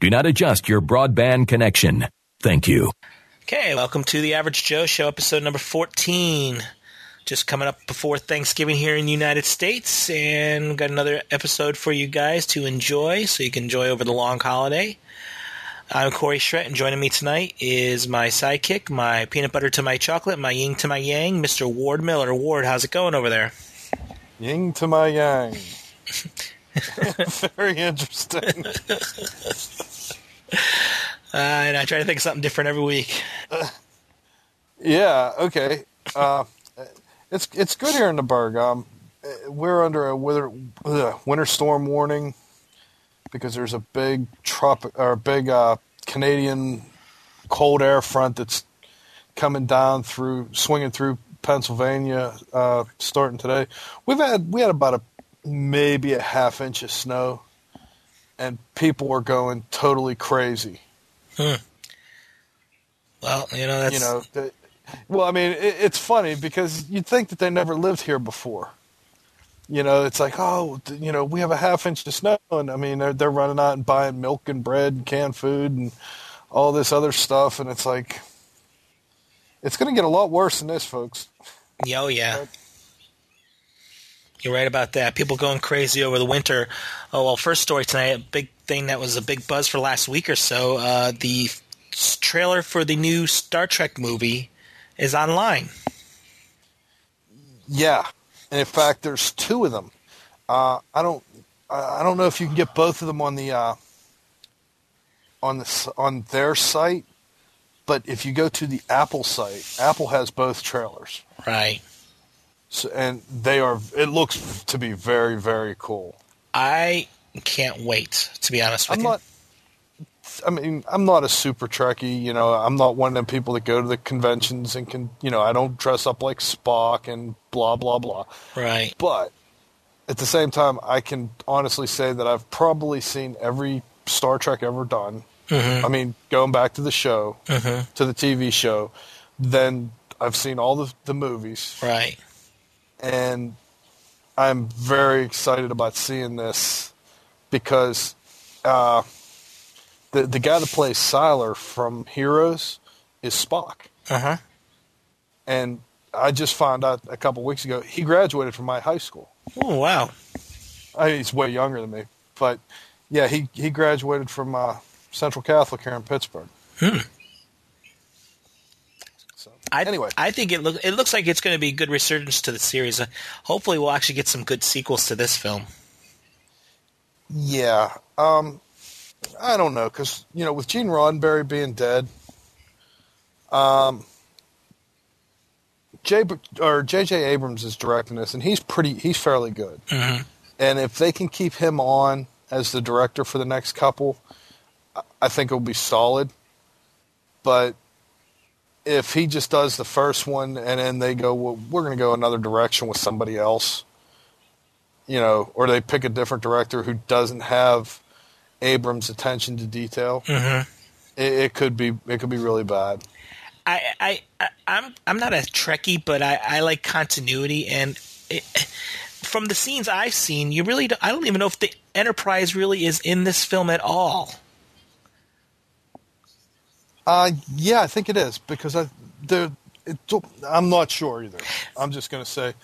do not adjust your broadband connection. Thank you. Okay, welcome to the Average Joe Show, episode number 14. Just coming up before Thanksgiving here in the United States, and we've got another episode for you guys to enjoy so you can enjoy over the long holiday. I'm Corey Schredt, and joining me tonight is my sidekick, my peanut butter to my chocolate, my yin to my yang, Mr. Ward Miller. Ward, how's it going over there? Ying to my yang. Very interesting. Uh, and I try to think of something different every week. Yeah. Okay. Uh, it's it's good here in the Burgh. Um, we're under a winter uh, winter storm warning because there's a big tropic or a big uh, Canadian cold air front that's coming down through, swinging through Pennsylvania, uh, starting today. We've had we had about a maybe a half inch of snow, and people were going totally crazy. Hmm. Well, you know that's You know, the, well, I mean, it, it's funny because you'd think that they never lived here before. You know, it's like, oh, you know, we have a half inch of snow, and I mean, they're they're running out and buying milk and bread and canned food and all this other stuff, and it's like, it's going to get a lot worse than this, folks. Oh yeah. You're right about that. People going crazy over the winter. Oh well, first story tonight. A big thing that was a big buzz for last week or so. Uh, the trailer for the new Star Trek movie is online. Yeah, and in fact, there's two of them. Uh, I don't, I don't know if you can get both of them on the uh, on the on their site, but if you go to the Apple site, Apple has both trailers, Right. So, and they are. It looks to be very very cool. I can't wait. To be honest with I'm you. not. I mean, I'm not a super Trekkie. You know, I'm not one of them people that go to the conventions and can. You know, I don't dress up like Spock and blah blah blah. right. But at the same time, I can honestly say that I've probably seen every Star Trek ever done. Mm-hmm. I mean, going back to the show, mm-hmm. to the TV show, then I've seen all the, the movies, Right. And I'm very excited about seeing this because uh, the the guy that plays Sylar from Heroes is Spock, Uh huh. and I just found out a couple weeks ago he graduated from my high school. Oh wow. I mean, he's way younger than me, but yeah, he he graduated from uh, Central Catholic here in Pittsburgh. So I, anyway, I think it look it looks like it's going to be a good resurgence to the series. Uh, hopefully, we'll actually get some good sequels to this film. yeah, um, I don't know because you know with Gene Roddenberry being dead, um, J or J.J. Abrams is directing this, and he's pretty he's fairly good. Mhm. And if they can keep him on as the director for the next couple, I think it'll be solid. But if he just does the first one and then they go, well, we're going to go another direction with somebody else, you know, or they pick a different director who doesn't have Abrams' attention to detail, Mhm. it, it could be it could be really bad. I, I, I I'm I'm not a Trekkie, but I, I like continuity, and it, from the scenes I've seen, you really don't, I don't even know if the Enterprise really is in this film at all. Uh, yeah, I think it is because I the it, I'm not sure either. I'm just going to say,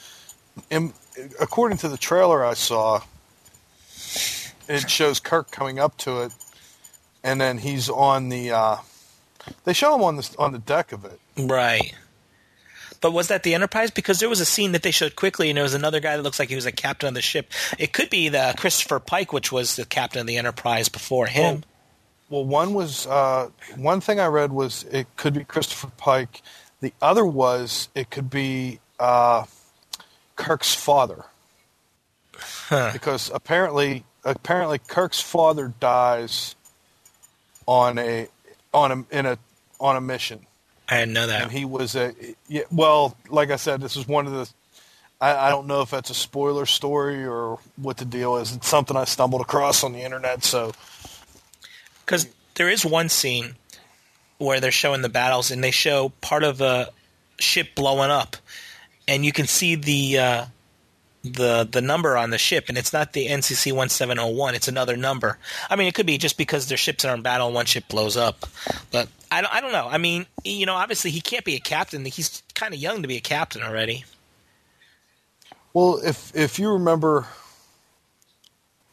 in, according to the trailer I saw, it shows Kirk coming up to it, and then he's on the. Uh, they show him on the on the deck of it. Right. But was that the Enterprise? Because there was a scene that they showed quickly, and there was another guy that looks like he was a captain of the ship. It could be the Christopher Pike, which was the captain of the Enterprise before him. Well, one was uh, one thing I read was it could be Christopher Pike. The other was it could be uh, Kirk's father, Huh. because apparently apparently Kirk's father dies on a on a in a on a mission. I didn't know that. and he was a yeah, well like i said this is one of the I, I don't know if that's a spoiler story or what the deal is it's something i stumbled across on the internet so Because there is one scene where they're showing the battles, and they show part of a ship blowing up, and you can see the uh, the the number on the ship, and it's not the NCC one seven zero one. It's another number. I mean, it could be just because their ships are in battle, and one ship blows up. But I don't, I don't know. I mean, you know, obviously he can't be a captain. He's kind of young to be a captain already. well if if you remember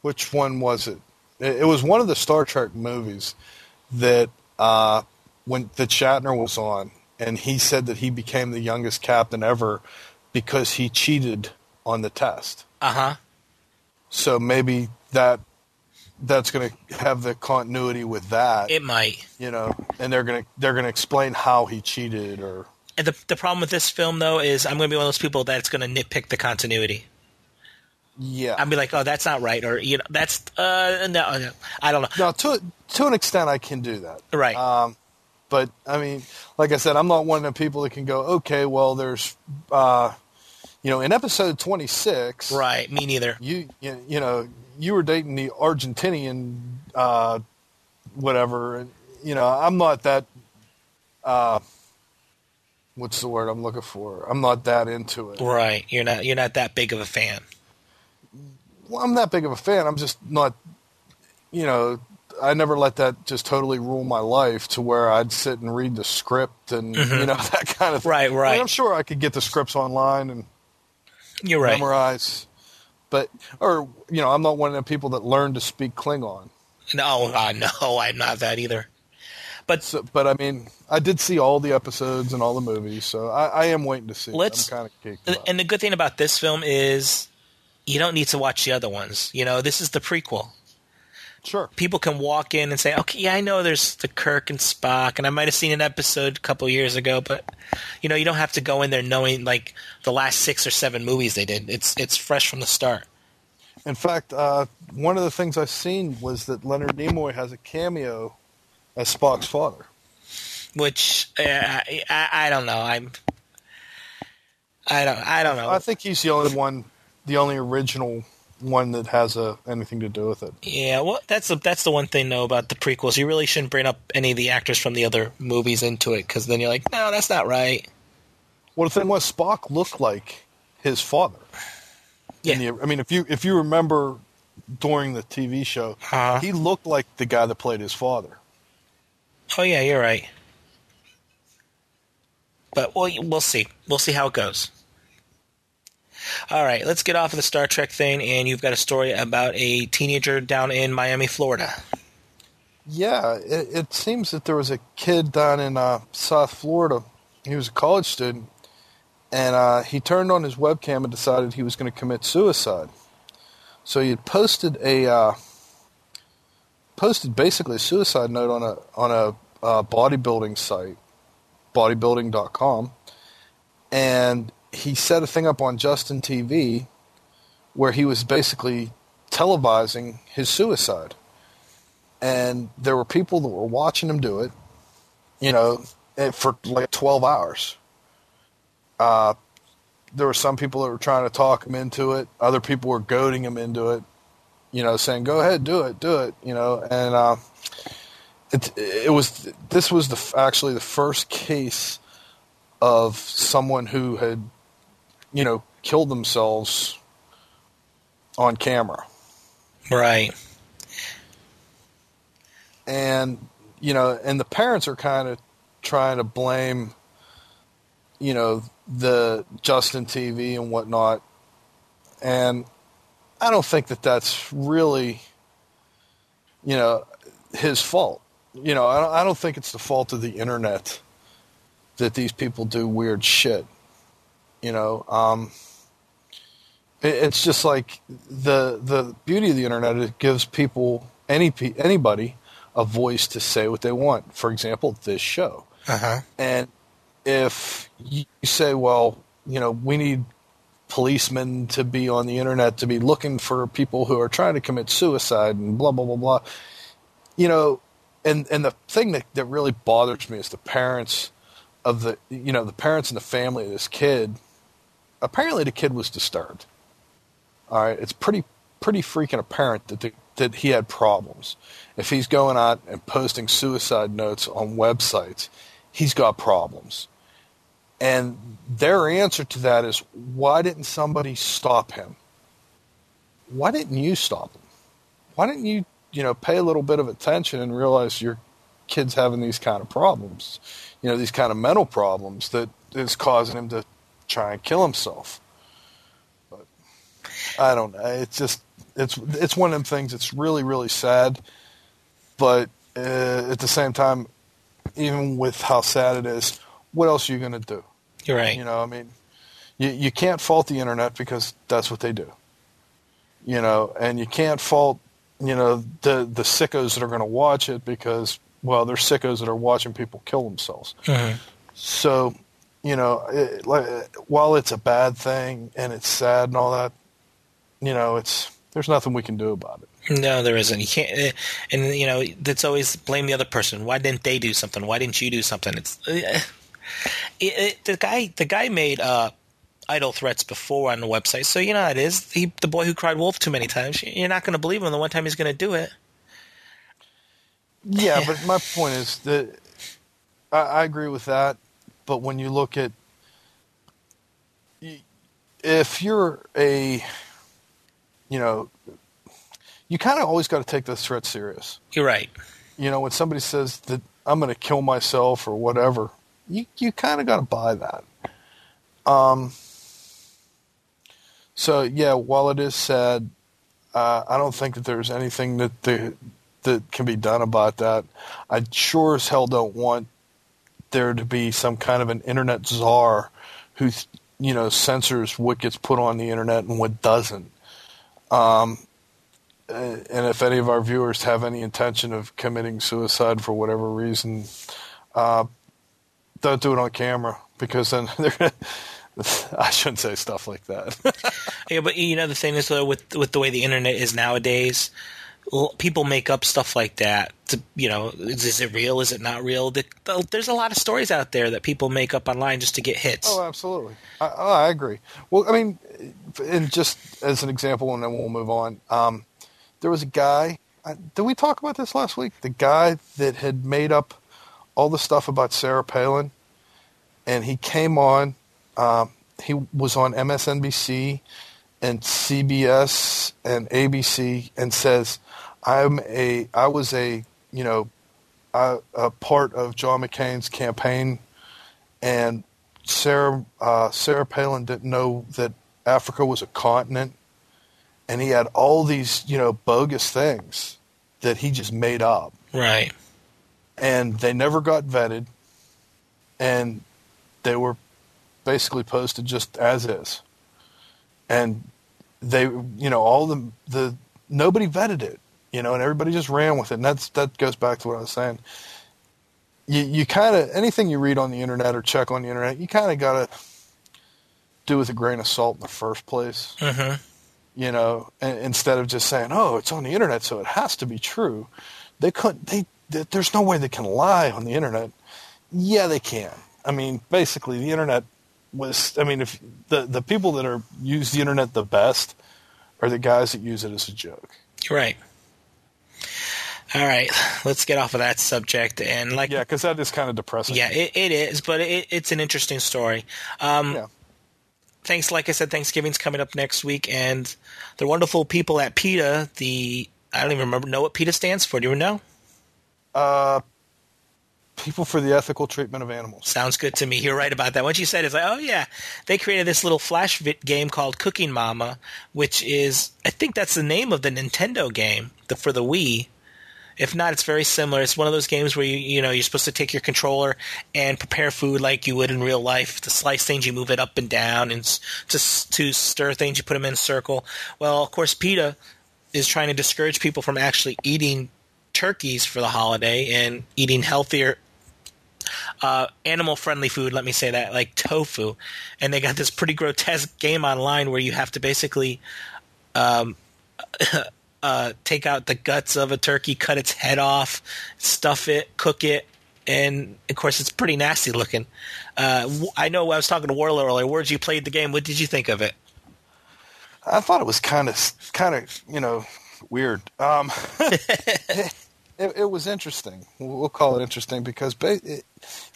which one was it it, it was one of the star trek movies that uh when that shatner was on and he said that he became the youngest captain ever because he cheated on the test Uh huh. so maybe that that's going to have the continuity with that It might. you know and they're going to they're going to explain how he cheated or And the the problem with this film though is I'm going to be one of those people that's going to nitpick the continuity. Yeah I'd be like, oh, that's not right, or you know, that's uh, no, no, I don't know. now to to an extent i can do that Right. um but i mean like i said i'm not one of the people that can go okay well there's uh you know in episode 26 right. Me neither. you you, you know you were dating the argentinian uh whatever and you know i'm not that uh what's the word i'm looking for i'm not that into it Right. You're not. You're not that big of a fan. Well, I'm that big of a fan. I'm just not, you know, I never let that just totally rule my life to where I'd sit and read the script and you know that kind of thing. Mm-hmm. Right, I mean, right. I'm sure I could get the scripts online and You're right. memorize, but or you know, I'm not one of the people that learn to speak Klingon. No, uh, no, I'm not that either. But So, but I mean, I did see all the episodes and all the movies, so I, I am waiting to see. Let's- kind of and the good thing about this film is you don't need to watch the other ones. You know, this is the prequel. Sure. People can walk in and say, "Okay, yeah, I know there's the Kirk and Spock, and I might have seen an episode a couple years ago, but you know, you don't have to go in there knowing like the last six or seven movies they did. It's it's fresh from the start." In fact, uh, one of the things I've seen was that Leonard Nimoy has a cameo as Spock's father. which uh, I, I I don't know. I'm I don't I don't know. I think he's the only one, the only original one that has a, anything to do with it. yeah, well, that's the that's the one thing though about the prequels. You really shouldn't bring up any of the actors from the other movies into it because then you're like, no, that's not right. Well, the thing was, Spock looked like his father. Yeah, the- I mean, if you if you remember during the TV show, Uh-huh. he looked like the guy that played his father. oh yeah, you're right. But we'll we'll see. We'll see how it goes. All right, let's get off of the Star Trek thing, and you've got a story about a teenager down in Miami, Florida. Yeah, it, it seems that there was a kid down in uh, South Florida. He was a college student, and uh, he turned on his webcam and decided he was going to commit suicide. So he had posted a uh, posted basically a suicide note on a on a uh, bodybuilding site, bodybuilding.com, and he set a thing up on Justin TV where he was basically televising his suicide and there were people that were watching him do it, you know, eh, for like 12 hours. Uh, there were some people that were trying to talk him into it. Other people were goading him into it, you know, saying, "Go ahead, do it, do it," you know. And uh, it it was this was the actually the first case of someone who had, you know, kill themselves on camera. Right. and you know and the parents are kind of trying to blame you know the justin tv and whatnot and i don't think that that's really you know his fault you know I don't think it's the fault of the internet that these people do weird shit you know um it- it's just like the the beauty of the internet it gives people any anybody a voice to say what they want. For example, this show. Uh huh. And if you say, well, you know, we need policemen to be on the internet to be looking for people who are trying to commit suicide and blah blah blah blah, you know, and and the thing that, that really bothers me is the parents of the you know the parents and the family of this kid. Apparently, the kid was disturbed. All right, it's pretty pretty freaking apparent that the, that he had problems. If he's going out and posting suicide notes on websites, he's got problems. And their answer to that is, why didn't somebody stop him? Why didn't you stop him? Why didn't you, you know, pay a little bit of attention and realize your kid's having these kind of problems, you know, these kind of mental problems that is causing him to try and kill himself? But I don't know. It's just it's it's one of them things. It's really really sad, but uh, at the same time, even with how sad it is, what else are you going to do? You're right. You know, I mean, you you can't fault the internet because that's what they do. You know, and you can't fault you know the the sickos that are going to watch it because well, they're sickos that are watching people kill themselves. Mm-hmm. So, you know, it, like, while it's a bad thing and it's sad and all that, you know, it's there's nothing we can do about it. No, there isn't. You can't, eh, and you know that's always blame the other person. Why didn't they do something? Why didn't you do something? It's it, it, the guy. The guy made uh, idle threats before on the website, so you know how it is. He, the boy who cried wolf too many times. You're not going to believe him the one time he's going to do it. Yeah, but my point is that I, I agree with that. But when you look at if you're a you know you kind of always got to take those threats serious. You're right. You know, when somebody says that I'm going to kill myself or whatever, you you kind of got to buy that. Um. So yeah, while it is sad, uh, I don't think that there's anything that the that can be done about that. I sure as hell don't want there to be some kind of an internet czar who you know censors what gets put on the internet and what doesn't. Um, and if any of our viewers have any intention of committing suicide for whatever reason, uh, don't do it on camera because then. I shouldn't say stuff like that. yeah, but you know the thing is though with with the way the internet is nowadays, people make up stuff like that. To, you know, is, is, it real? Is it not real? There's a lot of stories out there that people make up online just to get hits. Oh, absolutely. I, oh, I agree. Well, I mean, and just as an example, and then we'll move on. Um, there was a guy. Did we talk about this last week? The guy that had made up all the stuff about Sarah Palin, and he came on. Um, he was on MSNBC and CBS and ABC and says, "I'm a I was a you know a, a part of John McCain's campaign, and Sarah uh, Sarah Palin didn't know that Africa was a continent, and he had all these you know bogus things that he just made up. Right. And they never got vetted, and they were basically posted just as is. And they you know all the the nobody vetted it you know and everybody just ran with it and that's that goes back to what i was saying you you kind of anything you read on the internet or check on the internet you kind of got to do with a grain of salt in the first place mm-hmm. you know instead of just saying oh it's on the internet so it has to be true they couldn't they there's no way they can lie on the internet yeah they can i mean basically the internet was I mean if the the people that are use the internet the best are the guys that use it as a joke. Right. All right, let's get off of that subject and like yeah, because that is kind of depressing. Yeah, it, it is, but it, it's an interesting story. Um, yeah. Thanks, like I said, Thanksgiving's coming up next week, and the wonderful people at PETA. The I don't even remember know what PETA stands for. Do you know? Uh, people for the ethical treatment of animals. Sounds good to me. You're right about that. Once you said it's like, oh yeah, they created this little flash game called Cooking Mama, which is I think that's the name of the Nintendo game the, for the Wii. If not, it's very similar. It's one of those games where you you know you're supposed to take your controller and prepare food like you would in real life. To slice things, you move it up and down, and to to stir things, you put them in a circle. Well, of course, PETA is trying to discourage people from actually eating turkeys for the holiday and eating healthier uh, animal friendly food, let me say that, like tofu. And they got this pretty grotesque game online where you have to basically um, uh, take out the guts of a turkey, cut its head off, stuff it, cook it, and of course it's pretty nasty looking. Uh, I know I was talking to Warlord earlier. Words you played the game. What did you think of it? I thought it was kind of, kind of, you know, weird. Um, it, it, was interesting. We'll call it interesting because, it,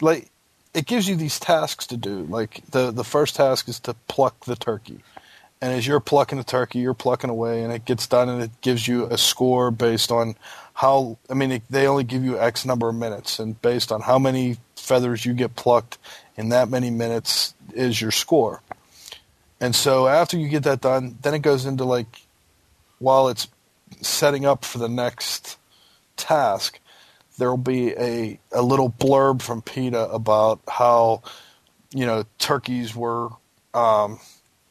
like, it gives you these tasks to do. Like the the first task is to pluck the turkey, and as you're plucking the turkey, you're plucking away, and it gets done, and it gives you a score based on how. I mean, it, they only give you X number of minutes, and based on how many feathers you get plucked in that many minutes is your score. And so after you get that done, then it goes into like while it's setting up for the next task, there'll be a, a little blurb from PETA about how, you know, turkeys were, um,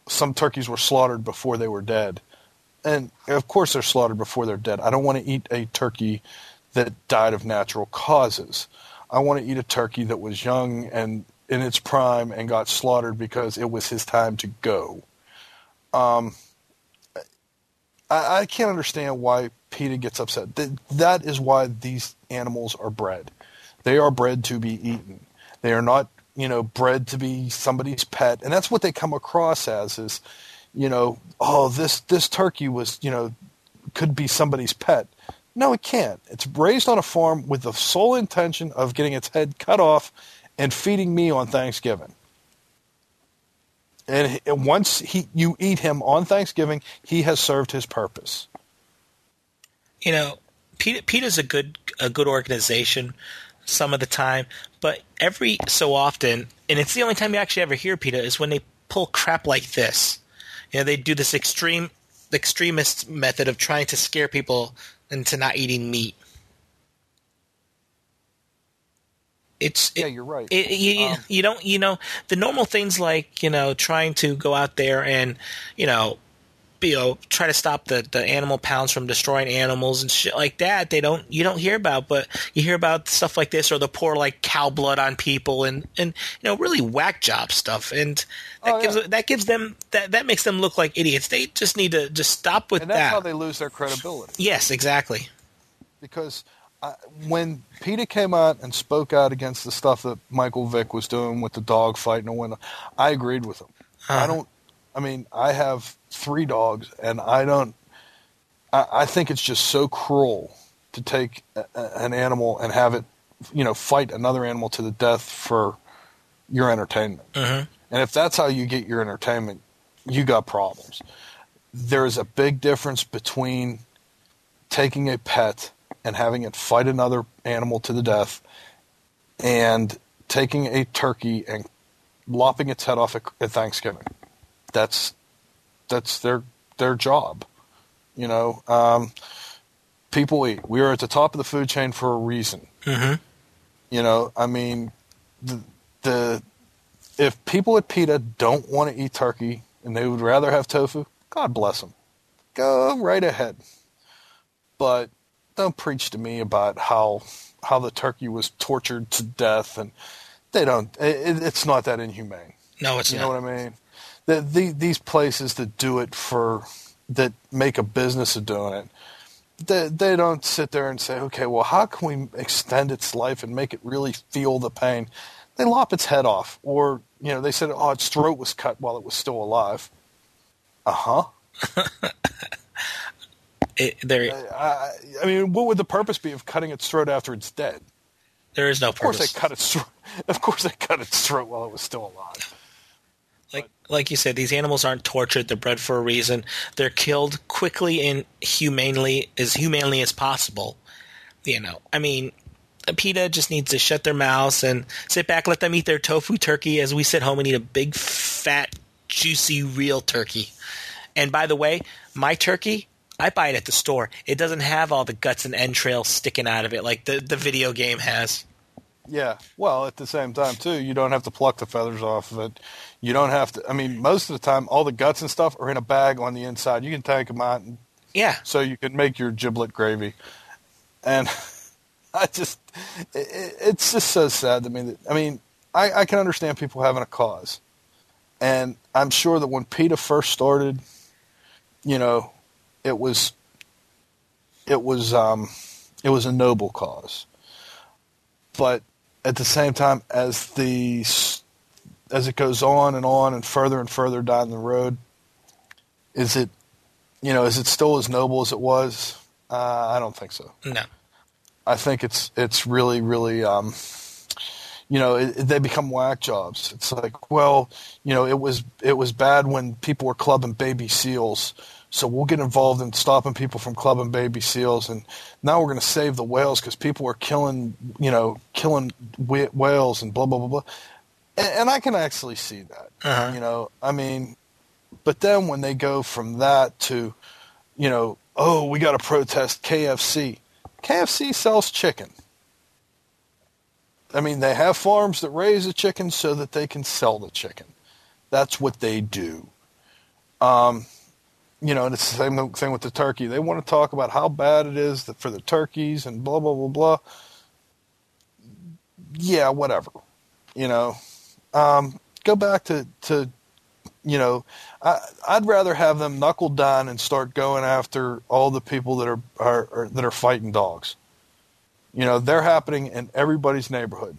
some turkeys were slaughtered before they were dead. And of course they're slaughtered before they're dead. I don't want to eat a turkey that died of natural causes. I want to eat a turkey that was young and in its prime and got slaughtered because it was his time to go. Um, I, I can't understand why PETA gets upset. That, that is why these animals are bred. They are bred to be eaten. They are not, you know, bred to be somebody's pet. And that's what they come across as is, you know, oh, this, this turkey was, you know, could be somebody's pet. No, it can't. It's raised on a farm with the sole intention of getting its head cut off and feeding me on Thanksgiving. And once he, you eat him on Thanksgiving, he has served his purpose. You know, PETA, is a good a good organization some of the time, but every so often, and it's the only time you actually ever hear PETA is when they pull crap like this. You know, they do this extreme extremist method of trying to scare people into not eating meat. It's yeah, you're right. It, you, um, you don't you know the normal things like you know trying to go out there and you know you know try to stop the, the animal pounds from destroying animals and shit like that they don't you don't hear about but you hear about stuff like this or the pour like cow blood on people and and you know really whack job stuff and that oh, gives yeah. that gives them that that makes them look like idiots they just need to just stop with and that's that how they lose their credibility yes exactly because when PETA came out and spoke out against the stuff that Michael Vick was doing with the dog fight and whatnot, I agreed with him. Uh-huh. I don't. I mean, I have three dogs, and I don't. I, I think it's just so cruel to take a, an animal and have it, you know, fight another animal to the death for your entertainment. Uh-huh. And if that's how you get your entertainment, you got problems. There's a big difference between taking a pet and having it fight another animal to the death and taking a turkey and lopping its head off at, at Thanksgiving. That's that's their their job. You know, um, people eat. We are at the top of the food chain for a reason. Mm-hmm. You know, I mean, the, the if people at PETA don't want to eat turkey and they would rather have tofu, God bless them. Go right ahead. But don't preach to me about how how the turkey was tortured to death, and they don't. It, it's not that inhumane. No, it's you not. You know what I mean? The, the, these places that do it for that make a business of doing it, they, they don't sit there and say, okay, well, how can we extend its life and make it really feel the pain? They lop its head off, or you know, they said, oh, its throat was cut while it was still alive. Uh huh. It, there, I, I, mean, what would the purpose be of cutting its throat after it's dead? There is no purpose. Of course, they cut its throat. Of course, they cut its throat while it was still alive. Like, like you said, these animals aren't tortured. They're bred for a reason. They're killed quickly and humanely, as humanely as possible. You know, I mean, PETA just needs to shut their mouths and sit back, let them eat their tofu turkey as we sit home and eat a big, fat, juicy, real turkey. And by the way, my turkey I buy it at the store. It doesn't have all the guts and entrails sticking out of it like the, the video game has. Yeah. Well, at the same time, too, you don't have to pluck the feathers off of it. You don't have to. I mean, most of the time, all the guts and stuff are in a bag on the inside. You can take them out. And, yeah. So you can make your giblet gravy. And I just, it, it's just so sad to me that, I mean, I, I can understand people having a cause. And I'm sure that when PETA first started, you know, it was it was um, it was a noble cause. But at the same time, as the as it goes on and on and further and further down the road, is it you know is it still as noble as it was? Uh, I don't think so. No. I think it's it's really really um, you know it, they become whack jobs. It's like well you know it was it was bad when people were clubbing baby seals, so we'll get involved in stopping people from clubbing baby seals, and now we're going to save the whales because people are killing you know killing whales and blah blah blah blah. And, and I can actually see that. Uh-huh. You know I mean, but then when they go from that to you know oh we got to protest KFC KFC sells chicken. I mean, they have farms that raise the chicken so that they can sell the chicken. That's what they do. Um, you know, and it's the same thing with the turkey. They want to talk about how bad it is for the turkeys and blah blah blah blah. Yeah, whatever. You know, um, go back to to you know, I, would rather have them knuckle down and start going after all the people that are, are, are, that are fighting dogs. You know, they're happening in everybody's neighborhood.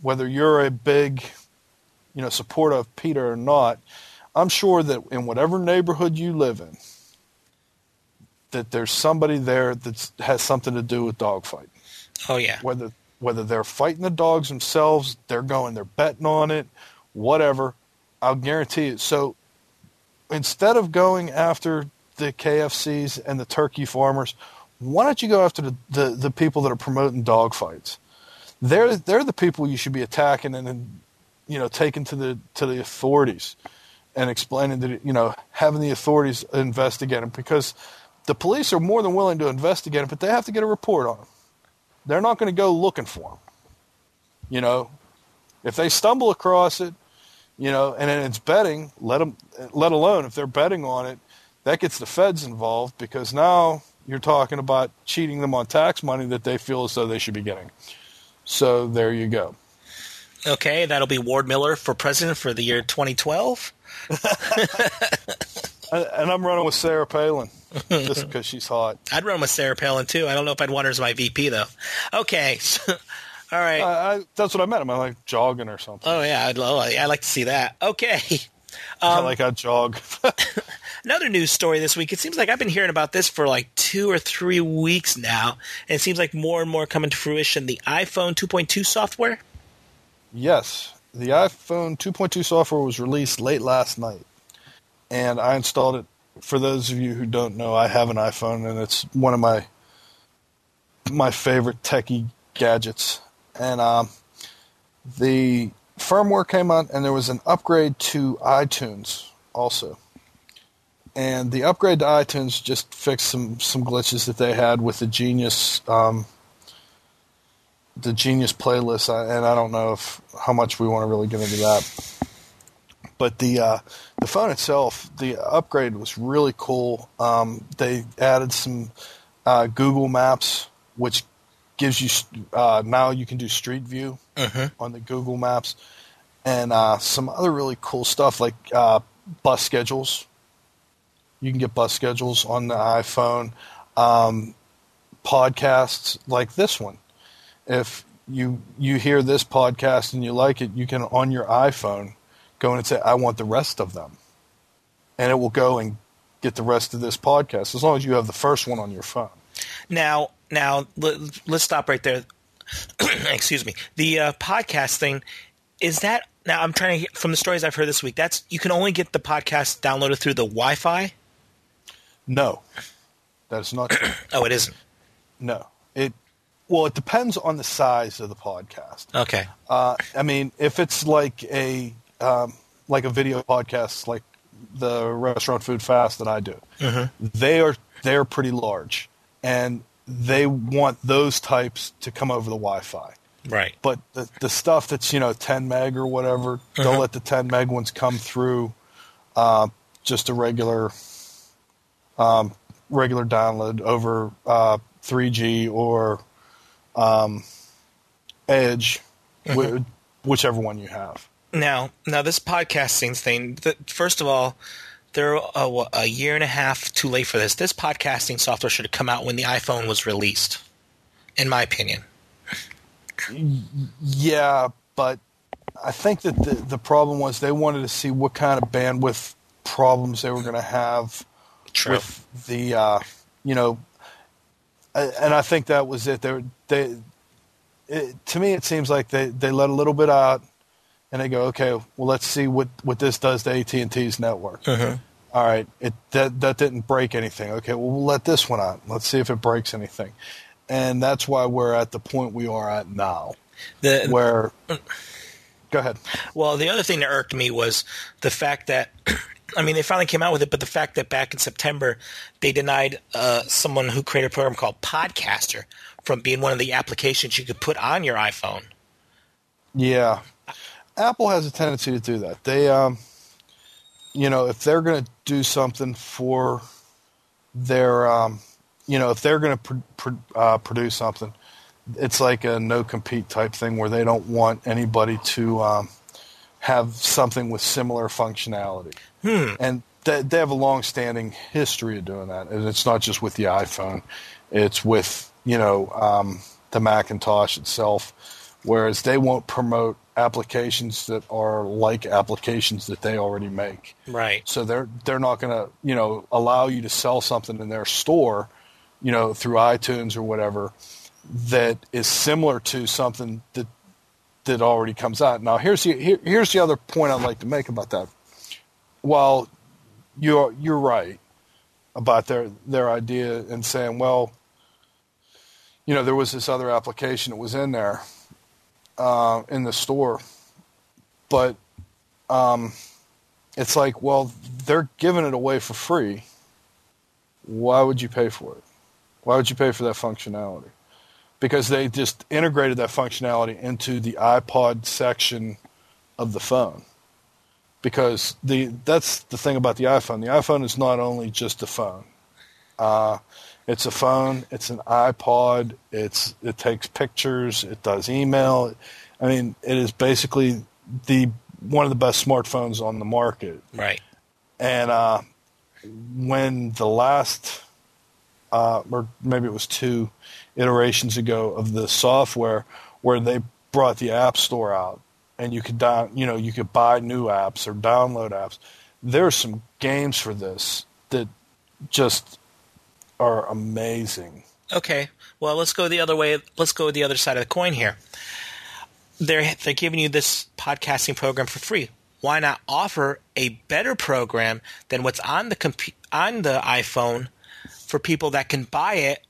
Whether you're a big, you know, supporter of PETA or not, I'm sure that in whatever neighborhood you live in, that there's somebody there that has something to do with dogfighting. Oh yeah. Whether whether they're fighting the dogs themselves, they're going, they're betting on it, whatever I'll guarantee it. So instead of going after the KFCs and the turkey farmers, why don't you go after the, the, the people that are promoting dog fights? They're they're the people you should be attacking and then you know taking to the to the authorities and explaining that you know having the authorities investigate them because the police are more than willing to investigate them, but they have to get a report on them. They're not going to go looking for them. You know, if they stumble across it, you know, and it's betting. Let them, let alone if they're betting on it, that gets the feds involved because now you're talking about cheating them on tax money that they feel as though they should be getting. So there you go. Okay, that'll be Ward Miller for president for the year 2012. and I'm running with Sarah Palin just because she's hot. I'd run with Sarah Palin too. I don't know if I'd want her as my VP though. Okay, all right. I, I, that's what I meant. Am I like jogging or something? Oh yeah, I'd, oh, I'd like to see that. Okay. Um, like I jog. another news story this week. It seems like I've been hearing about this for like two or three weeks now, and it seems like more and more coming to fruition. The iPhone 2.2 software. Yes, the iPhone 2.2 software was released late last night, and I installed it. For those of you who don't know, I have an iPhone, and it's one of my my favorite techie gadgets and um, the firmware came out, and there was an upgrade to iTunes also. And the upgrade to iTunes just fixed some some glitches that they had with the Genius um, the Genius playlist, and I don't know if how much we want to really get into that. But the uh, the phone itself, the upgrade was really cool. Um, they added some uh, Google Maps, which gives you uh, now you can do Street View uh-huh. on the Google Maps, and uh, some other really cool stuff like uh, bus schedules. You can get bus schedules on the iPhone. Um, podcasts like this one. If you you hear this podcast and you like it, you can on your iPhone go in and say, "I want the rest of them," and it will go and get the rest of this podcast as long as you have the first one on your phone. Now, now let, us stop right there. Excuse me. The uh, podcast thing is that now I'm trying to from the stories I've heard this week. That's you can only get the podcast downloaded through the Wi-Fi. No, that is not. True. oh, it isn't. No, it. Well, it depends on the size of the podcast. Okay. Uh, I mean, if it's like a um, like a video podcast, like the restaurant food fast that I do, mm-hmm. they are they are pretty large, and they want those types to come over the Wi-Fi. Right. But the the stuff that's you know 10 meg or whatever, uh-huh. they'll let the 10 meg ones come through uh, just a regular um, regular download over uh, 3G or um, Edge, wh- whichever one you have. Now, now this podcasting thing. First of all, they're a, a year and a half too late for this. This podcasting software should have come out when the iPhone was released, in my opinion. Yeah, but I think that the, the problem was they wanted to see what kind of bandwidth problems they were going to have True. with the, uh, you know, and I think that was it. They, were- they, it, to me, it seems like they, they let a little bit out, and they go, okay, well, let's see what, what this does to AT and T's network. All right, it that that didn't break anything. Okay, well, we'll let this one out. Let's see if it breaks anything, and that's why we're at the point we are at now, The, where. Go ahead. Well, the other thing that irked me was the fact that, I mean, they finally came out with it, but the fact that back in September they denied uh, someone who created a program called Podcaster from being one of the applications you could put on your iPhone. Yeah, Apple has a tendency to do that. They, um, you know, if they're going to do something for their, um, you know, if they're going to pr- pr- uh, produce something, it's like a no compete type thing where they don't want anybody to um, have something with similar functionality. And they, they have a long standing history of doing that. And it's not just with the iPhone, it's with, you know, um, the Macintosh itself, whereas they won't promote applications that are like applications that they already make. Right. So they're they're not going to you know allow you to sell something in their store, you know through iTunes or whatever, that is similar to something that that already comes out. Now here's the here, here's the other point I'd like to make about that. While you're you're right about their their idea and saying, well, you know, there was this other application that was in there uh, in the store, but um, it's like, well, they're giving it away for free. Why would you pay for it? Why would you pay for that functionality? Because they just integrated that functionality into the iPod section of the phone. Because the that's the thing about the iPhone. The iPhone is not only just a phone. Uh, it's a phone. It's an iPod. It's it takes pictures. It does email. I mean, it is basically the one of the best smartphones on the market. Right. And uh, when the last, uh, or maybe it was two iterations ago of the software, where they brought the App Store out, and you could down, you know, you could buy new apps or download apps. There's some games for this that just are amazing. Okay. Well, let's go the other way. Let's go the other side of the coin here. They're they're giving you this podcasting program for free. Why not offer a better program than what's on the compu- on the iPhone for people that can buy it?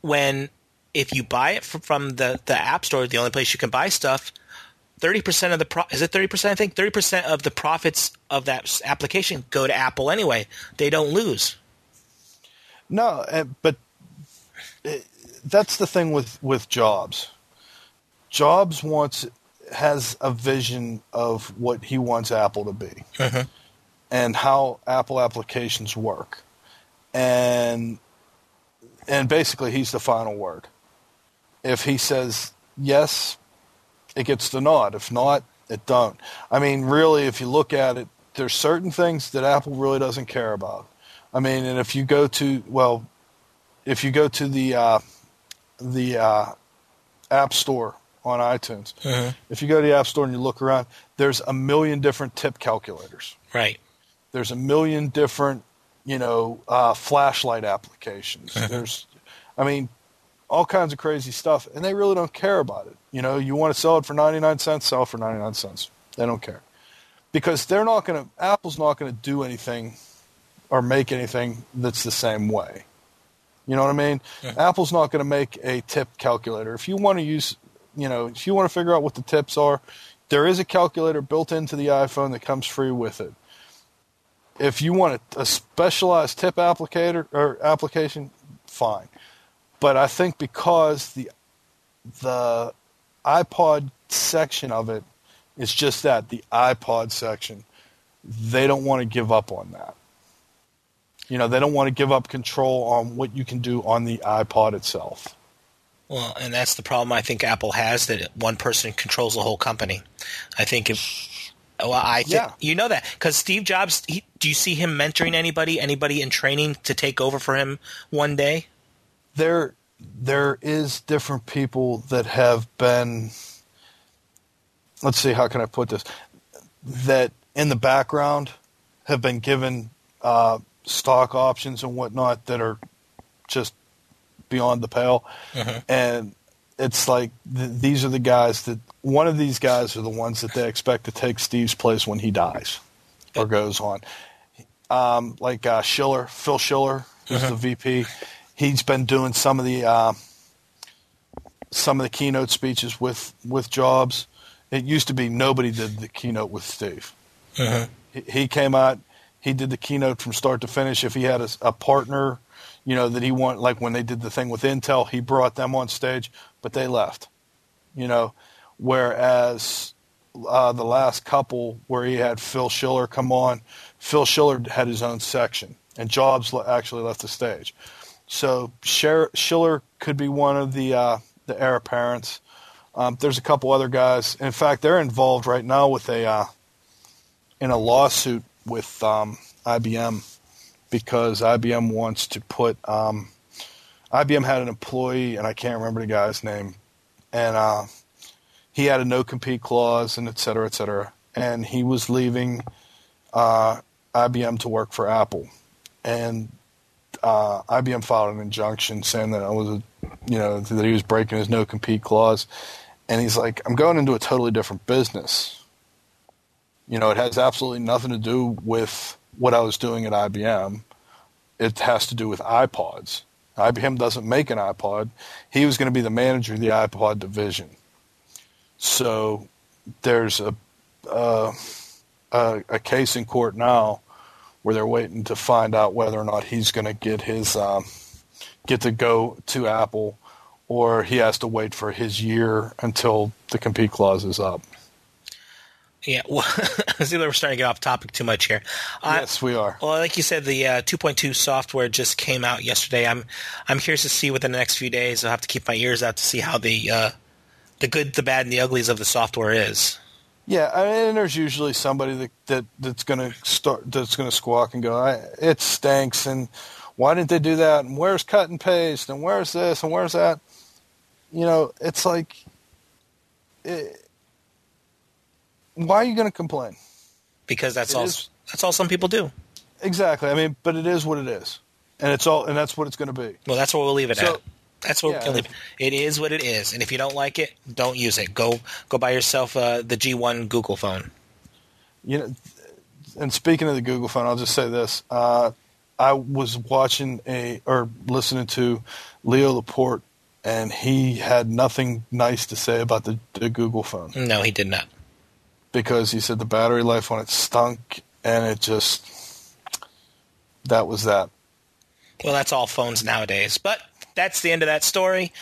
When if you buy it from, the the App Store, the only place you can buy stuff, thirty percent of the pro- is it thirty percent? I think thirty percent of the profits of that application go to Apple anyway. They don't lose. No, uh, but uh, that's the thing with with Jobs. Jobs wants has a vision of what he wants Apple to be, and how Apple applications work, and and basically he's the final word. If he says yes, it gets the nod. If not, it don't. I mean, really, if you look at it, there's certain things that Apple really doesn't care about. I mean, and if you go to well, if you go to the uh, the uh, App Store on iTunes, if you go to the App Store and you look around, there's a million different tip calculators. Right. There's a million different, you know, uh, flashlight applications. There's, I mean, all kinds of crazy stuff, and they really don't care about it. You know, you want to sell it for 99 cents, sell it for 99 cents. They don't care because they're not going to. Apple's not going to do anything or make anything that's the same way. You know what I mean? Apple's not going to make a tip calculator. If you want to use, you know, if you want to figure out what the tips are, there is a calculator built into the iPhone that comes free with it. If you want a, a specialized tip applicator or application, fine. But I think because the the iPod section of it is just that, the iPod section, they don't want to give up on that. You know, they don't want to give up control on what you can do on the iPod itself. Well, and that's the problem I think Apple has that one person controls the whole company. I think if Well, I think Yeah. you know that because Steve Jobs. He, do you see him mentoring anybody, anybody in training to take over for him one day? there there is different people that have been let's see how can i put this that in the background have been given uh, stock options and whatnot that are just beyond the pale. And it's like th- these are the guys that one of these guys are the ones that they expect to take steve's place when he dies or goes on. Um, like uh, schiller phil schiller who's the vp he's been doing some of the uh, some of the keynote speeches with with Jobs. It used to be nobody did the keynote with Steve. He, he came out, he did the keynote from start to finish. If he had a, a partner, you know that he want like when they did the thing with Intel, he brought them on stage, but they left. You know, whereas uh, the last couple where he had Phil Schiller come on, Phil Schiller had his own section, and Jobs actually left the stage. So Schiller could be one of the uh, the heir apparents. Um, there's a couple other guys. In fact, they're involved right now with a uh, in a lawsuit with um, IBM because IBM wants to put. Um, IBM had an employee, and I can't remember the guy's name, and uh, he had a no compete clause, and et cetera, et cetera. And he was leaving uh, IBM to work for Apple, and uh, IBM filed an injunction saying that I was, a, you know, that he was breaking his no compete clause, and he's like, I'm going into a totally different business. You know, it has absolutely nothing to do with what I was doing at IBM. It has to do with iPods. IBM doesn't make an iPod. He was going to be the manager of the iPod division. So there's a uh, a, a case in court now where they're waiting to find out whether or not he's going to get his um, get to go to Apple, or he has to wait for his year until the compete clause is up. Yeah, well, I see that we're starting to get off topic too much here. Uh, yes, we are. Well, like you said, the uh, 2.2 software just came out yesterday. I'm I'm curious to see within the next few days. I'll have to keep my ears out to see how the uh, the good, the bad, and the uglies of the software is. Yeah, I mean, and there's usually somebody that, that that's going to start that's going to squawk and go, I, "It stinks," and why didn't they do that? And where's cut and paste? And where's this? And where's that? You know, it's like, it, why are you going to complain? because that's It all is- that's all some people do. Exactly. I mean, but it is what it is, and it's all, and that's what it's going to be. Well, that's what we'll leave it So- at. That's what yeah. we can leave. It It is what it is, and if you don't like it, don't use it. Go go buy yourself uh, the G1 Google phone. You know, and speaking of the Google phone, I'll just say this: uh, I was watching a or listening to Leo Laporte, and he had nothing nice to say about the, the Google phone No, he did not. Because he said the battery life on it stunk, and it just that was that. Well, that's all phones nowadays. But that's the end of that story.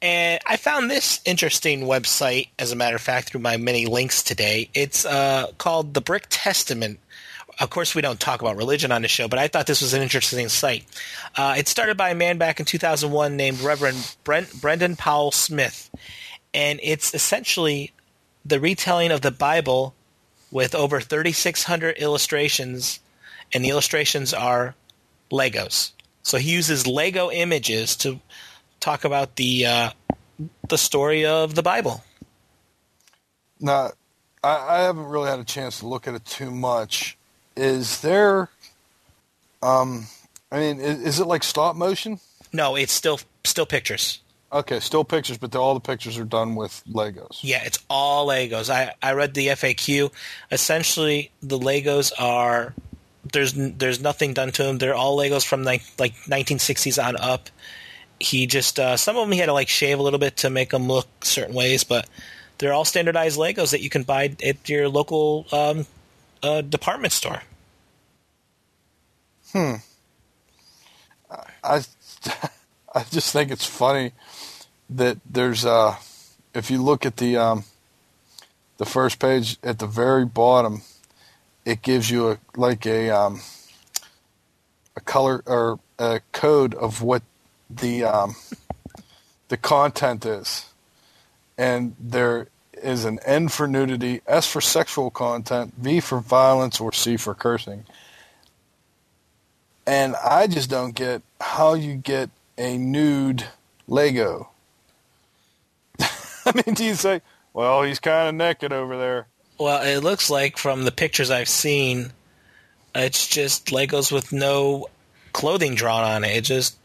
And I found this interesting website, as a matter of fact, through my many links today. It's uh, called the Brick Testament. Of course, we don't talk about religion on the show, but I thought this was an interesting site. Uh, it started by a man back in 2001 named Reverend Brent, Brendan Powell Smith. And it's essentially the retelling of the Bible with over 3,600 illustrations, and the illustrations are Legos. So he uses Lego images to talk about the uh, the story of the Bible. Now, I, I haven't really had a chance to look at it too much. Is there, um, I mean, is, is it like stop motion? No, it's still still pictures. Okay, still pictures, but all the pictures are done with Legos. Yeah, it's all Legos. I, I read the FAQ. Essentially, the Legos are there's there's nothing done to them. They're all Legos from like like 1960s on up. He just uh, some of them he had to like shave a little bit to make them look certain ways, but they're all standardized Legos that you can buy at your local um, uh, department store. I, I just think it's funny that there's uh, if you look at the um, the first page at the very bottom, it gives you a like a um, a color or a code of what the um, the content is, and there is an N for nudity, S for sexual content, V for violence, or C for cursing. And I just don't get how you get a nude Lego. I mean, do you say, well, he's kind of naked over there? Well, it looks like from the pictures I've seen, it's just Legos with no clothing drawn on it. It just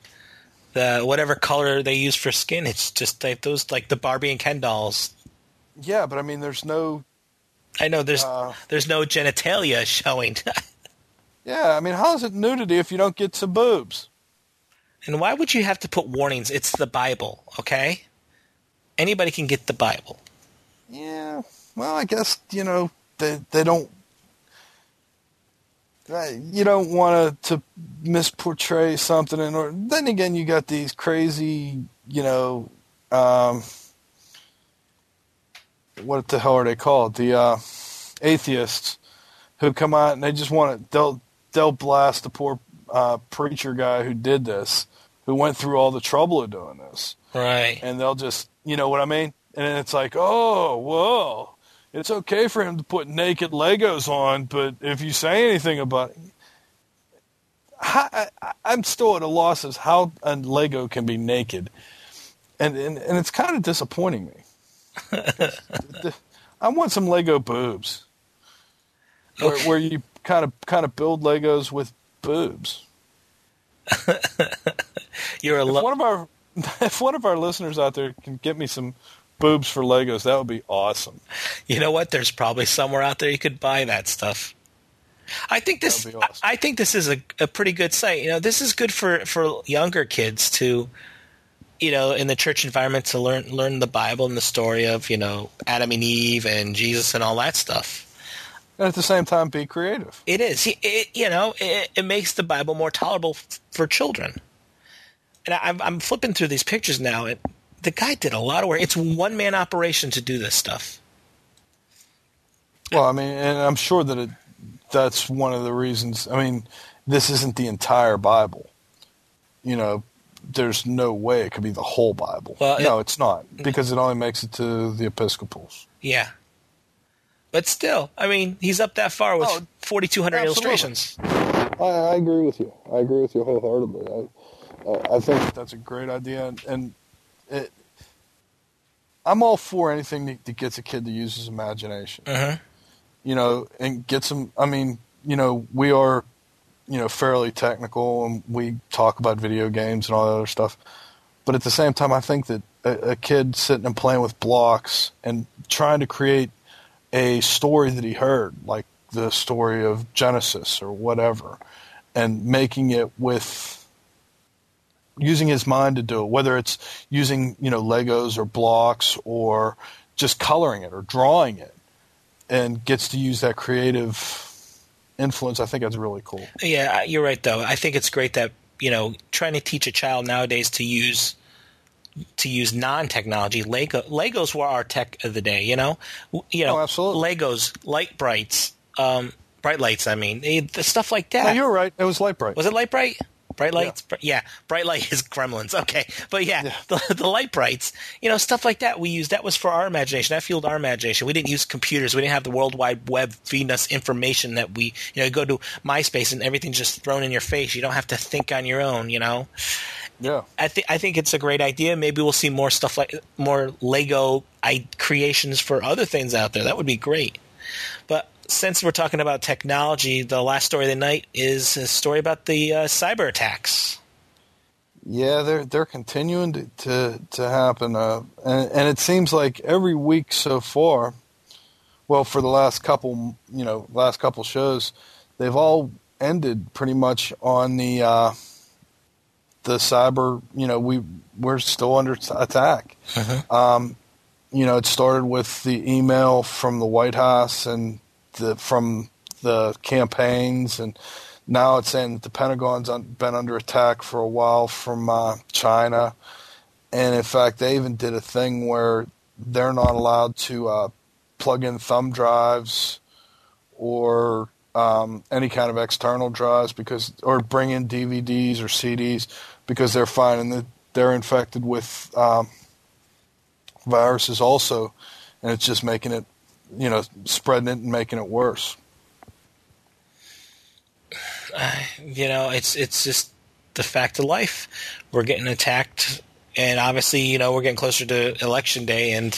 the whatever color they use for skin. It's just like those like the Barbie and Ken dolls. Yeah, but I mean, there's no. I know there's Uh, there's no genitalia showing. Yeah, I mean, how is it nudity if you don't get some boobs? And why would you have to put warnings? It's the Bible, okay? Anybody can get the Bible. Yeah, well, I guess you know they they don't. You don't want to to misportray something, and then again, you got these crazy, you know, um, what the hell are they called? The uh, atheists who come out and they just want to they'll they'll blast the poor uh, preacher guy who did this, who went through all the trouble of doing this Right. and they'll just, you know what I mean? And it's like, oh, whoa, it's okay for him to put naked Legos on, but if you say anything about it, I, I'm still at a loss as how a Lego can be naked, and and, and it's kind of disappointing me. I want some Lego boobs, where, where you kind of kind of build Legos with boobs. You're a If one of our if one of our listeners out there can get me some boobs for Legos, that would be awesome. You know what? There's probably somewhere out there you could buy that stuff. I think this. Awesome. I I think this is a, a pretty good site. You know, this is good for for younger kids to, you know, in the church environment to learn learn the Bible and the story of you know Adam and Eve and Jesus and all that stuff. And at the same time, be creative. It is. It, it, you know, it, it makes the Bible more tolerable f- for children. And I, I'm, I'm flipping through these pictures now. And the guy did a lot of work. It's one man operation to do this stuff. Well, I mean, and I'm sure that it, that's one of the reasons. I mean, this isn't the entire Bible. You know, there's no way it could be the whole Bible. Well, no, it's not because it only makes it to the Episcopals. Yeah. But still, I mean, he's up that far with Oh, 4,200 illustrations. I, I agree with you. I agree with you wholeheartedly. I, I, I think that's a great idea, and, and it, I'm all for anything that, that gets a kid to use his imagination. Uh-huh. You know, and gets him. I mean, you know, we are, you know, fairly technical, and we talk about video games and all that other stuff. But at the same time, I think that a, a kid sitting and playing with blocks and trying to create a story that he heard, like the story of Genesis or whatever, and making it with using his mind to do it, whether it's using you know Legos or blocks or just coloring it or drawing it, and gets to use that creative influence. I think that's really cool. Yeah, you're right, though. I think it's great that, you know, trying to teach a child nowadays to use to use non-technology lego legos were our tech of the day you know you know Oh, absolutely. legos Lite-Brites um bright lights i mean eh, the stuff like that No, you're right. It was light bright. Was it Lite-Brite? Bright lights? Br- Yeah. Bright light is Gremlins. Okay, but yeah, Yeah. The, the Lite-Brites, you know, stuff like that. We used that was for our imagination. That fueled our imagination. We didn't use computers. We didn't have the World Wide Web feeding us information that we, you know, you go to MySpace and everything's just thrown in your face. You don't have to think on your own. You know, Yeah. I think I think it's a great idea. Maybe we'll see more stuff like more Lego I- creations for other things out there. That would be great. But since we're talking about technology, the last story of the night is a story about the uh, cyber attacks. Yeah, they're they're continuing to to, to happen, uh, and, and it seems like every week so far. Well, for the last couple, you know, last couple shows, they've all ended pretty much on the uh, the cyber. You know, we we're still under attack. Um, you know, it started with the email from the White House and the from the campaigns, and now it's saying that the Pentagon's un- been under attack for a while from uh, China, and in fact, they even did a thing where they're not allowed to uh, plug in thumb drives or um, any kind of external drives because, or bring in DVDs or CDs because they're finding that they're infected with um, viruses also, and it's just making it, you know, spreading it and making it worse. you know, it's it's just the fact of life. We're getting attacked, and obviously, you know, we're getting closer to election day, and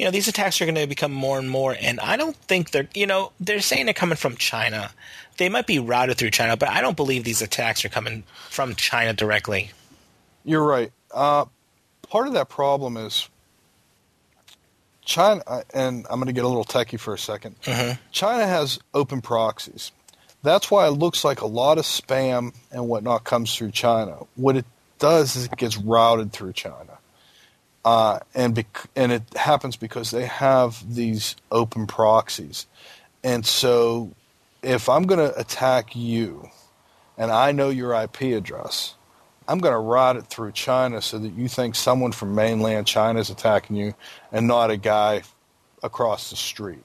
you know, these attacks are going to become more and more. And I don't think they're, you know, they're saying they're coming from China. They might be routed through China, but I don't believe these attacks are coming from China directly. You're right. Uh, part of that problem is China, and I'm going to get a little techie for a 2nd Mhm. China has open proxies. That's why it looks like a lot of spam and whatnot comes through China. What it does is it gets routed through China, uh, and bec- and it happens because they have these open proxies, and so if I'm going to attack you, and I know your IP address, I'm going to route it through China so that you think someone from mainland China is attacking you and not a guy across the street.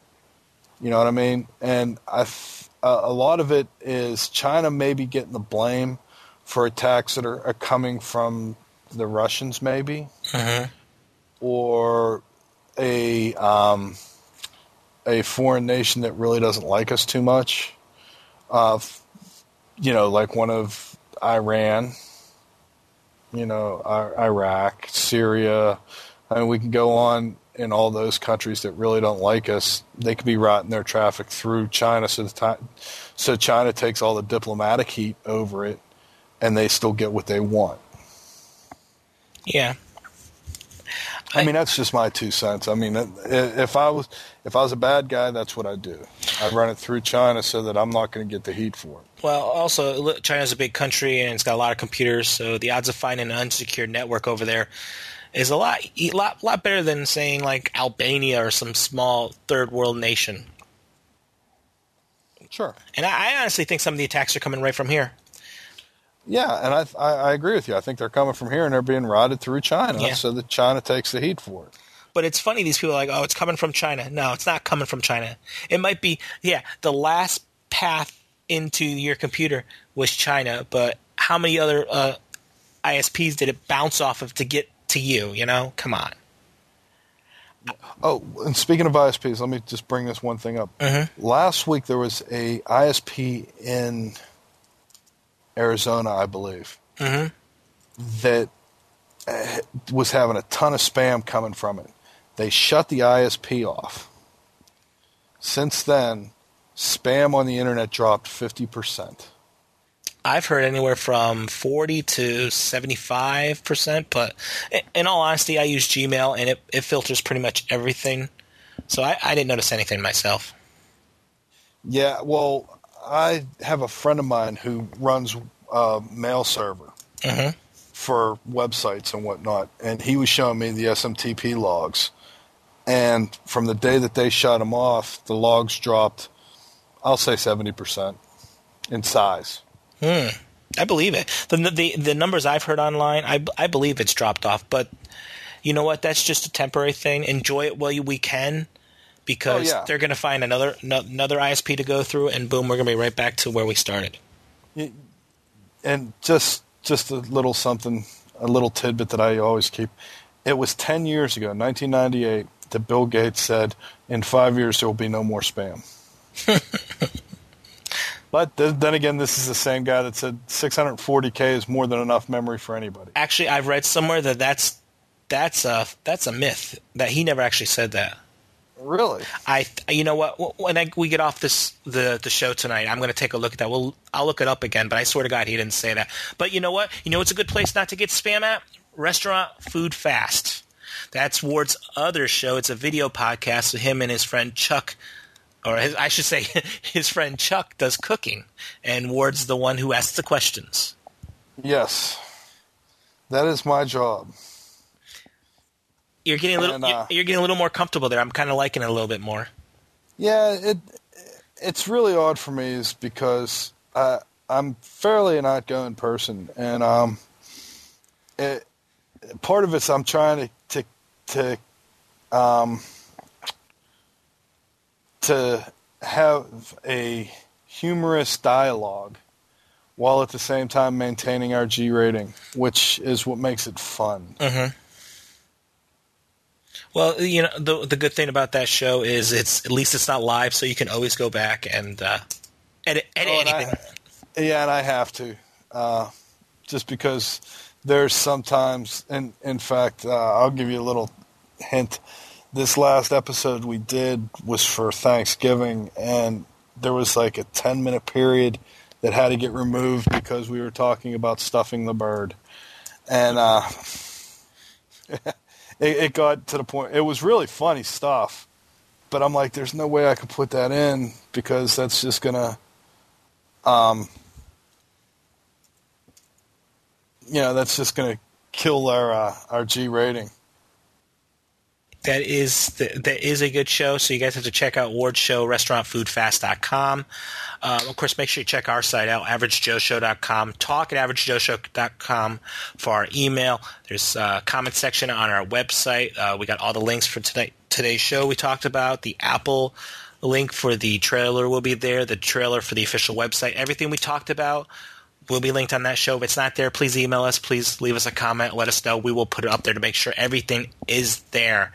You know what I mean? And I, th- a a lot of it is China maybe getting the blame for attacks that are, are coming from the Russians, maybe, Mhm. Or a um, a foreign nation that really doesn't like us too much. Uh, you know, like one of Iran, you know, Iraq, Syria. I mean, we can go on in all those countries that really don't like us. They could be routing their traffic through China, so so China takes all the diplomatic heat over it, and they still get what they want. Yeah. I mean, that's just my two cents. I mean, if I was if I was a bad guy, that's what I'd do. I'd run it through China so that I'm not going to get the heat for it. Well, also, China's a big country and it's got a lot of computers, so the odds of finding an unsecured network over there is a lot, lot, lot better than saying like Albania or some small third world nation. Sure. And I, I honestly think some of the attacks are coming right from here. Yeah, and I, I I agree with you. I think they're coming from here and they're being routed through China, Yeah. so that China takes the heat for it. But it's funny, these people are like, oh, it's coming from China. No, it's not coming from China. It might be, yeah, the last path into your computer was China, but how many other uh, ISPs did it bounce off of to get to you? You know, come on. Oh, and speaking of ISPs, let me just bring this one thing up. Mhm. Last week there was a ISP in Arizona, I believe, Mhm. that uh, was having a ton of spam coming from it. They shut the ISP off. Since then, spam on the internet dropped 50%. I've heard anywhere from 40 to 75%, but in all honesty, I use Gmail and it, it filters pretty much everything. So I, I didn't notice anything myself. Yeah, well, I have a friend of mine who runs a mail server Mhm. for websites and whatnot, and he was showing me the SMTP logs. And from the day that they shut them off, the logs dropped, I'll say 70% in size. Hmm. I believe it. The, the the numbers I've heard online, I, I believe it's dropped off. But you know what? That's just a temporary thing. Enjoy it while you, we can, Oh, because Oh, yeah. they're going to find another no, another ISP to go through, and boom, we're going to be right back to where we started. And just just a little something, a little tidbit that I always keep. It was 10 years ago, 1998, that Bill Gates said, in five years there will be no more spam. but th- then again, this is the same guy that said 640K is more than enough memory for anybody. Actually, I've read somewhere that that's that's a that's a myth that he never actually said that. Really? I, you know what? When I, we get off this the the show tonight, I'm going to take a look at that. We'll I'll look it up again, but I swear to God, he didn't say that. But you know what? You know, it's a good place not to get spam at restaurant food fast. That's Ward's other show. It's a video podcast with him and his friend Chuck, or his, I should say, his friend Chuck does cooking, and Ward's the one who asks the questions. Yes. That is my job. You're getting a little And, uh, you're getting a little more comfortable there. I'm kind of liking it a little bit more. Yeah, it it's really odd for me is because uh, I'm fairly an outgoing person, and um, it, part of it's I'm trying to to to um to have a humorous dialogue while at the same time maintaining our G rating, which is what makes it fun. Mm-hmm. Well, you know the the good thing about that show is it's at least it's not live, so you can always go back and uh, edit, edit Oh, and anything. I, yeah, and I have to, uh, just because there's sometimes, and in fact, uh, I'll give you a little hint. This last episode we did was for Thanksgiving, and there was like a 10 minute period that had to get removed because we were talking about stuffing the bird. And uh, it, it got to the point, it was really funny stuff, but I'm like, there's no way I could put that in because that's just to um, you know, that's just to kill our uh, our G rating. That is the, that is a good show. So you guys have to check out Ward Show RestaurantFoodFast.com. Um, of course, make sure you check our site out, AverageJoeShow.com. Talk at AverageJoeShow.com for our email. There's a comment section on our website. Uh, we got all the links for tonight today's show. We talked about the Apple link for the trailer will be there. The trailer for the official website. Everything we talked about will be linked on that show. If it's not there, please email us. Please leave us a comment. Let us know. We will put it up there to make sure everything is there.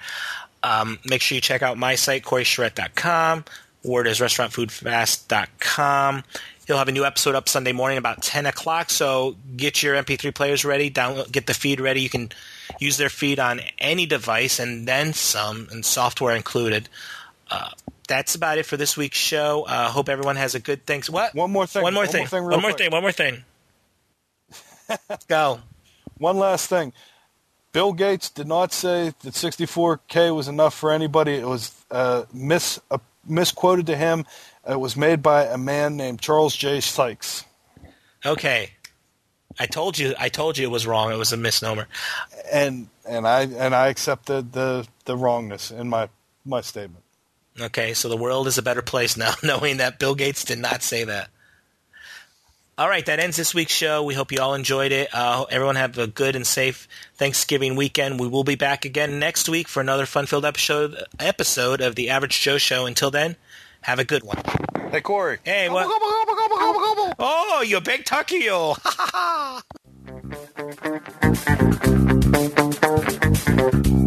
Um, make sure you check out my site, CoreyCharette.com. Ward is RestaurantFoodFast.com. He'll have a new episode up Sunday morning about 10 o'clock. So get your MP3 players ready. Download, get the feed ready. You can use their feed on any device and then some, and software included. Uh, that's about it for this week's show. Uh, hope everyone has a good thanks. What? One more thing. One more thing. one more thing. One more thing. Go. One last thing. Bill Gates did not say that 64K was enough for anybody. It was uh, mis uh, misquoted to him. It was made by a man named Charles J. Sykes. Okay. I told you. I told you it was wrong. It was a misnomer. And and I and I accept the, the, the wrongness in my my statement. Okay, so the world is a better place now, knowing that Bill Gates did not say that. All right, that ends this week's show. We hope you all enjoyed it. Uh, everyone have a good and safe Thanksgiving weekend. We will be back again next week for another fun-filled episode episode of the Average Joe Show. Until then, have a good one. Hey Corey. Hey, what? Oh, you big you! Ha ha ha!